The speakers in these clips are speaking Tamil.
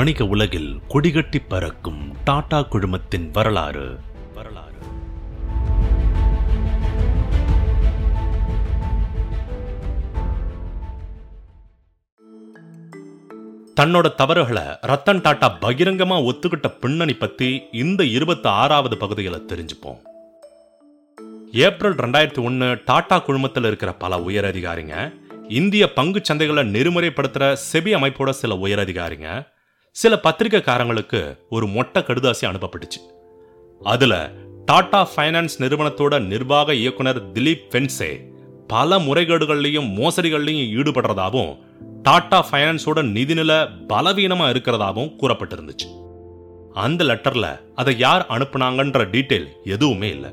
வணிக உலகில் கொடிகட்டி பறக்கும் டாடா குழுமத்தின் வரலாறு. வரலாறு தன்னோட தவறுகளை ரத்தன் டாடா பகிரங்கமா ஒத்துக்கிட்ட பின்னணி பத்தி இந்த இருபத்தி ஆறாவது பகுதியில் தெரிஞ்சுப்போம். ஏப்ரல் ரெண்டாயிரத்தி ஒன்று டாடா குழுமத்தில் இருக்கிற பல உயரதிகாரிங்க இந்திய பங்கு சந்தைகளை நெறிமுறைப்படுத்துகிற செபி அமைப்போட சில உயரதிகாரிங்க சில பத்திரிகைக்காரங்களுக்கு ஒரு மொட்டை கடுதாசி அனுப்பப்பட்டுச்சு. அதுல டாடா ஃபைனான்ஸ் நிறுவனத்தோட நிர்வாக இயக்குனர் திலீப் ஃபென்சே பல முறைகேடுகள்லையும் மோசடிகள்லையும் ஈடுபடுறதாவும் டாடா ஃபைனான்ஸோட நிதிநிலை பலவீனமா இருக்கிறதாவும் கூறப்பட்டிருந்துச்சு. அந்த லெட்டர்ல அதை யார் அனுப்புனாங்கன்ற டீட்டெயில் எதுவுமே இல்லை.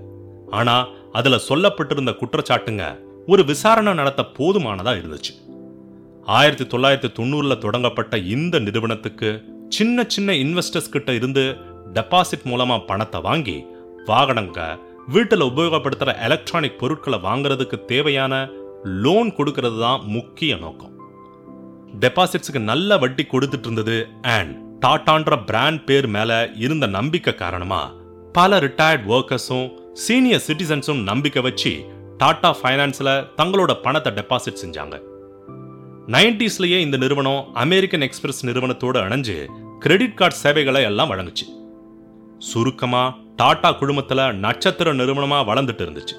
ஆனா அதுல சொல்லப்பட்டிருந்த குற்றச்சாட்டுங்க ஒரு விசாரணை நடத்த போதுமானதா இருந்துச்சு. ஆயிரத்தி தொள்ளாயிரத்தி தொண்ணூறுல தொடங்கப்பட்ட இந்த நிறுவனத்துக்கு சின்ன சின்ன இன்வெஸ்டர்ஸ் கிட்ட இருந்து டெபாசிட் மூலமா பணத்தை வாங்கி வாகனங்க வீட்டில் உபயோகப்படுத்துகிற எலக்ட்ரானிக் பொருட்களை வாங்குறதுக்கு தேவையான லோன் கொடுக்கறது தான் முக்கிய நோக்கம். டெபாசிட்ஸுக்கு நல்ல வட்டி கொடுத்துட்டு இருந்தது அண்ட் டாட்டான்ற பிராண்ட் பேர் மேல இருந்த நம்பிக்கை காரணமா பல ரிட்டையர்ட் ஒர்க்கர்ஸும் சீனியர் சிட்டிசன்ஸும் நம்பிக்கை வச்சு டாடா ஃபைனான்ஸ்ல தங்களோட பணத்தை டெபாசிட் செஞ்சாங்க. நைன்டிஸ்லயே இந்த நிறுவனம் அமெரிக்கன் எக்ஸ்பிரஸ் நிறுவனத்தோடு அணைஞ்சு கிரெடிட் கார்டு சேவைகளை எல்லாம் வழங்குச்சு. சுருக்கமாக டாடா குழுமத்தில் நட்சத்திர நிறுவனமாக வளர்ந்துட்டு இருந்துச்சு.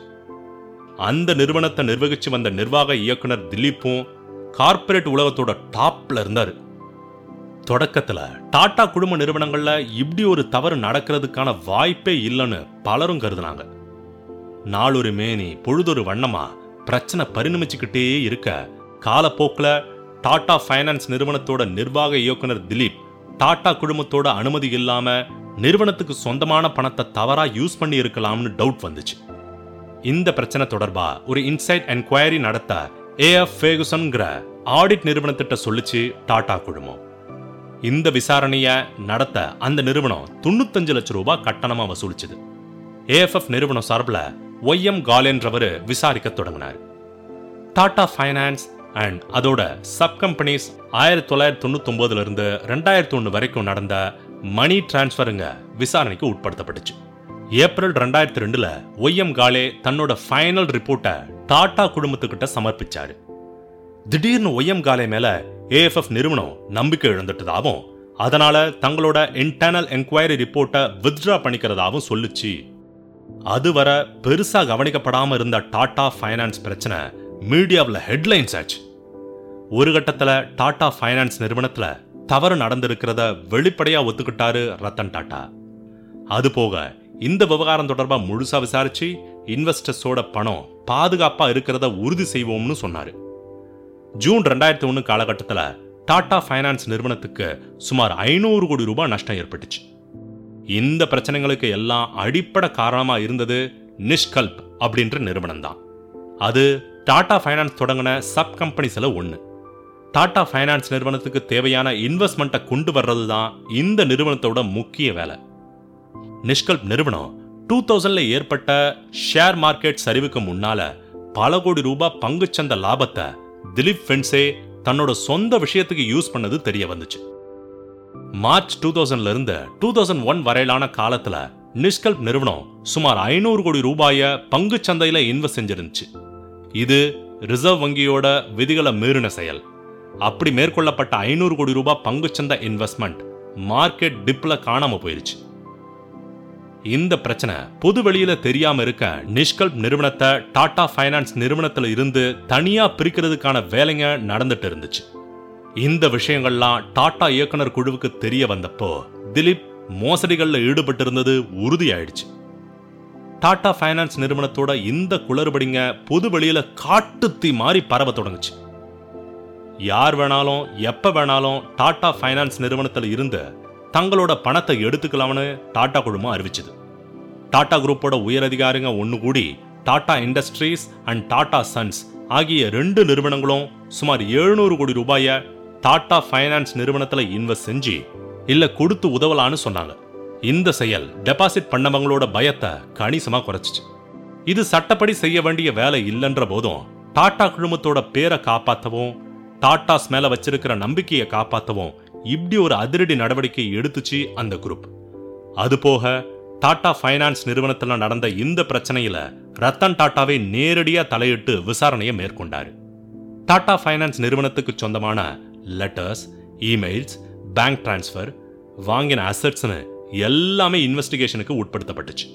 அந்த நிறுவனத்தை நிர்வகிச்சு வந்த நிர்வாக இயக்குனர் திலீப்பும் கார்ப்பரேட் உலகத்தோட டாப்ல இருந்தார். தொடக்கத்தில் டாடா குழும நிறுவனங்களில் இப்படி ஒரு தவறு நடக்கிறதுக்கான வாய்ப்பே இல்லைன்னு பலரும் கருதுனாங்க. நாளொரு மேனி பொழுதொரு வண்ணமா பிரச்சனை பரிணமிச்சுக்கிட்டே இருக்க காலப்போக்கில் டாடா ஃபைனான்ஸ் நிறுவனத்தோட நிர்வாக இயக்குனர் திலீப் டாடா குழுமத்தோட அனுமதி இல்லாமல் நிறுவனத்துக்கு சொந்தமான பணத்தை தவறாக யூஸ் பண்ணி இருக்கலாம்னு டவுட் வந்துச்சு. இந்த பிரச்சனை தொடர்பாக ஒரு இன்சைட் என்கொயரி நடத்த ஏஎஃப் ஃபேகுசன்கிற ஆடிட் நிறுவனத்திட்ட சொல்லிச்சு டாடா குழுமம். இந்த விசாரணையை நடத்த அந்த நிறுவனம் தொண்ணூத்தஞ்சு லட்சம் ரூபாய் கட்டணமாக வசூலிச்சது. ஏஎஃப்எஃப் நிறுவனம் சார்பில் ஒய்எம் காலேன்றவர் விசாரிக்க தொடங்கினார். டாடா ஃபைனான்ஸ் அண்ட் அதோட சப் கம்பெனிஸ் ஆயிரத்தி தொள்ளாயிரத்தி தொண்ணூத்தொம்போதுல இருந்து ரெண்டாயிரத்தி ஒன்று வரைக்கும் நடந்த மணி டிரான்ஸ்ஃபருங்க விசாரணைக்கு உட்படுத்தப்பட்டுச்சு. ஏப்ரல் ரெண்டாயிரத்தி ரெண்டுல ஒய்எம் காலே தன்னோட ஃபைனல் ரிப்போர்ட்டை டாடா குடும்பத்துக்கிட்ட சமர்ப்பிச்சாரு. திடீர்னு ஒய்எம் காலே மேல ஏஎஃப்எஃப் நிறுவனம் நம்பிக்கை இழந்துட்டதாகவும் அதனால தங்களோட இன்டர்னல் என்கொயரி ரிப்போர்ட்டை வித்ட்ரா பண்ணிக்கிறதாகவும் சொல்லுச்சு. அதுவரை பெருசா கவனிக்கப்படாமல் இருந்த டாடா ஃபைனான்ஸ் பிரச்சனை மீடியாவில் ஹெட்லைன்ஸ் ஆச்சு. ஒரு கட்டத்தில் டாடா ஃபைனான்ஸ் நிறுவனத்துல தவறு நடந்திருக்கிறத வெளிப்படையாக ஒத்துக்கிட்டாரு ரத்தன் டாடா. அது போக இந்த விவகாரம் தொடர்பாக முழுசா விசாரிச்சு இன்வெஸ்டர்ஸோட பணம் பாதுகாப்பாக இருக்கிறத உறுதி செய்வோம்னு சொன்னாரு. ஜூன் ரெண்டாயிரத்தி ஒன்று காலகட்டத்தில் டாடா ஃபைனான்ஸ் நிறுவனத்துக்கு சுமார் ஐநூறு கோடி ரூபாய் நஷ்டம் ஏற்பட்டுச்சு. இந்த பிரச்சனைகளுக்கு எல்லாம் அடிப்படை காரணமா இருந்தது நிஷ்கல்ப் அப்படின்ற நிறுவனம் தான் அது டாடா ஃபைனான்ஸ் தொடங்கின சப் கம்பெனிஸில் ஒன்று டாடா ஃபைனான்ஸ் நிறுவனத்துக்கு தேவையான இன்வெஸ்ட்மெண்ட்டை கொண்டு வர்றது தான் இந்த நிறுவனத்தோட முக்கிய வேலை. நிஷ்கல்ப் நிறுவனம் டூ தௌசண்ட்ல ஏற்பட்ட ஷேர் மார்க்கெட் சரிவுக்கு முன்னால பல கோடி ரூபாய் பங்குச்சந்த லாபத்தை திலீப் ஃபென்சே தன்னோட சொந்த விஷயத்துக்கு யூஸ் பண்ணது தெரிய வந்துச்சு. மார்ச் டூ தௌசண்ட்ல இருந்து டூ தௌசண்ட் ஒன் வரையிலான காலத்துல நிஷ்கல்ப் நிறுவனம் சுமார் ஐநூறு கோடி ரூபாய பங்கு சந்தையில இன்வெஸ்ட் செஞ்சிருந்துச்சு. இது ரிசர்வ் வங்கியோட விதிகளை மீறின செயல். அப்படி மேற்கொள்ளப்பட்ட ஐநூறு கோடி ரூபாய் பங்குச்சந்தை இன்வெஸ்ட்மெண்ட் மார்க்கெட் டிப்பில் காணாம போயிருச்சு. இந்த பிரச்சனை பொது வெளியில தெரியாம இருக்க நிஷ்கல்ப் நிறுவனத்தை டாடா ஃபைனான்ஸ் நிறுவனத்துல இருந்து தனியா பிரிக்கிறதுக்கான வேலைங்க நடந்துட்டு இருந்துச்சு. இந்த விஷயங்கள்லாம் டாடா இயக்குனர் குழுவுக்கு தெரிய வந்தப்போ திலீப் மோசடிகள்ல ஈடுபட்டிருந்தது உறுதியாயிடுச்சு. டாடா ஃபைனான்ஸ் நிறுவனத்தோட இந்த குளறுபடிங்க பொது வெளியில காட்டுத்தி மாறி பரவ தொடங்குச்சு. யார் வேணாலும் எப்ப வேணாலும் டாடா ஃபைனான்ஸ் நிறுவனத்தில் இருந்து தங்களோட பணத்தை எடுத்துக்கலாம்னு டாடா குழுமம் அறிவிச்சது. டாடா குரூப்போட உயரதிகாரிங்க ஒன்று கூடி Tata industries and Tata sons ஆகிய ரெண்டு நிறுவனங்களும் சுமார் எழுநூறு கோடி ரூபாய டாடா ஃபைனான்ஸ் நிறுவனத்துல இன்வெஸ்ட் செஞ்சு இல்லை கொடுத்து உதவலான்னு சொன்னாங்க. இந்த செயல் டெபாசிட் பண்ணவங்களோட பயத்தை கணிசமா குறைச்சிச்சு. இது சட்டப்படி செய்ய வேண்டிய வேலை இல்லைன்ற போதும் டாடா குழுமத்தோட பேரை காப்பாற்றவும் டாட்டாஸ் மேல வச்சிருக்கிற நம்பிக்கையை காப்பாற்றவும் இப்படி ஒரு அதிரடி நடவடிக்கை எடுத்துச்சு அந்த குரூப். அது போக டாடா ஃபைனான்ஸ் நிறுவனத்தில் நடந்த இந்த பிரச்சனையில ரத்தன் டாட்டாவே நேரடியா தலையிட்டு விசாரணையை மேற்கொண்டாரு. டாடா ஃபைனான்ஸ் நிறுவனத்துக்கு சொந்தமான லெட்டர்ஸ் இமெயில்ஸ் பேங்க் டிரான்ஸ்ஃபர் வாங்கின அசட்ஸ்னு எல்லாமே இன்வெஸ்டிகேஷனுக்கு உட்படுத்தப்பட்டுச்சு.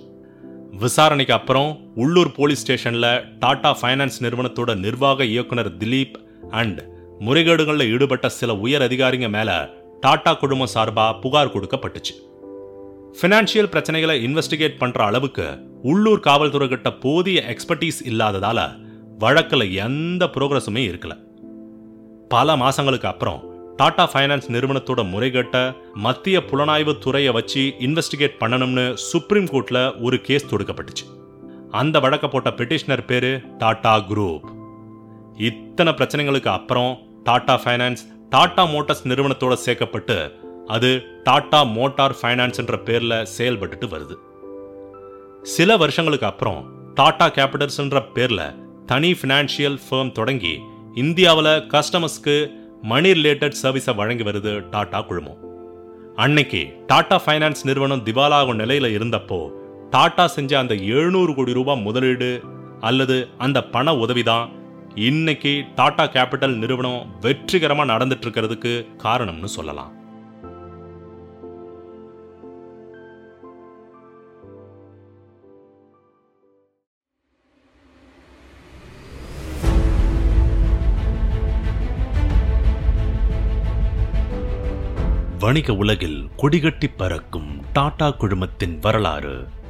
விசாரணைக்கு அப்புறம் உள்ளூர் போலீஸ் ஸ்டேஷனில் டாடா ஃபைனான்ஸ் நிறுவனத்தோட நிர்வாக இயக்குனர் திலீப் அண்ட் முறைகேடுகளில் ஈடுபட்ட சில உயர் அதிகாரிங்க மேல டாடா குழுமம் சார்பா புகார் கொடுக்கப்பட்டுச்சு. ஃபினான்ஷியல் பிரச்சனைகளை இன்வெஸ்டிகேட் பண்ற அளவுக்கு உள்ளூர் காவல்துறை கிட்ட போதிய எக்ஸ்பர்டீஸ் இல்லாததால வழக்கில் எந்த ப்ரோக்ரஸுமே இருக்கல. பல மாசங்களுக்கு அப்புறம் டாடா ஃபைனான்ஸ் நிறுவனத்தோட முறைகேட்ட மத்திய புலனாய்வு துறையை வச்சு இன்வெஸ்டிகேட் பண்ணணும்னு சுப்ரீம் கோர்ட்ல ஒரு கேஸ் தொடுக்கப்பட்டுச்சு. அந்த வழக்க போட்ட பெட்டிஷனர் பேரு டாடா குரூப். இத்தனை பிரச்சனைகளுக்கு அப்புறம் டாடா ஃபைனான்ஸ் டாடா மோட்டார்ஸ் நிறுவனத்தோட சேர்க்கப்பட்டு அது டாடா மோட்டார் ஃபைனான்ஸ் என்ற பேர்ல செயல்பட்டுட்டு வருது. சில வருஷங்களுக்கு அப்புறம் டாடா கேபிட்டல்ஸ்ன்ற பேர்ல தனி ஃபினான்ஷியல் ஃபேம் தொடங்கி இந்தியாவில் கஸ்டமர்ஸ்க்கு மணி ரிலேட்டட் சர்வீஸை வழங்கி வருது டாடா குழுமம். அன்னைக்கு டாடா ஃபைனான்ஸ் நிறுவனம் திவாலாகும் நிலையில இருந்தப்போ டாடா செஞ்ச அந்த எழுநூறு கோடி ரூபாய் முதலீடு அல்லது அந்த பண உதவி தான் இன்னைக்கு டாடா கேபிட்டல் நிறுவனம் வெற்றிகரமாக நடந்துட்டு இருக்கிறதுக்கு காரணம்னு சொல்லலாம். வணிக உலகில் கொடிகட்டி பறக்கும் டாடா குழுமத்தின் வரலாறு.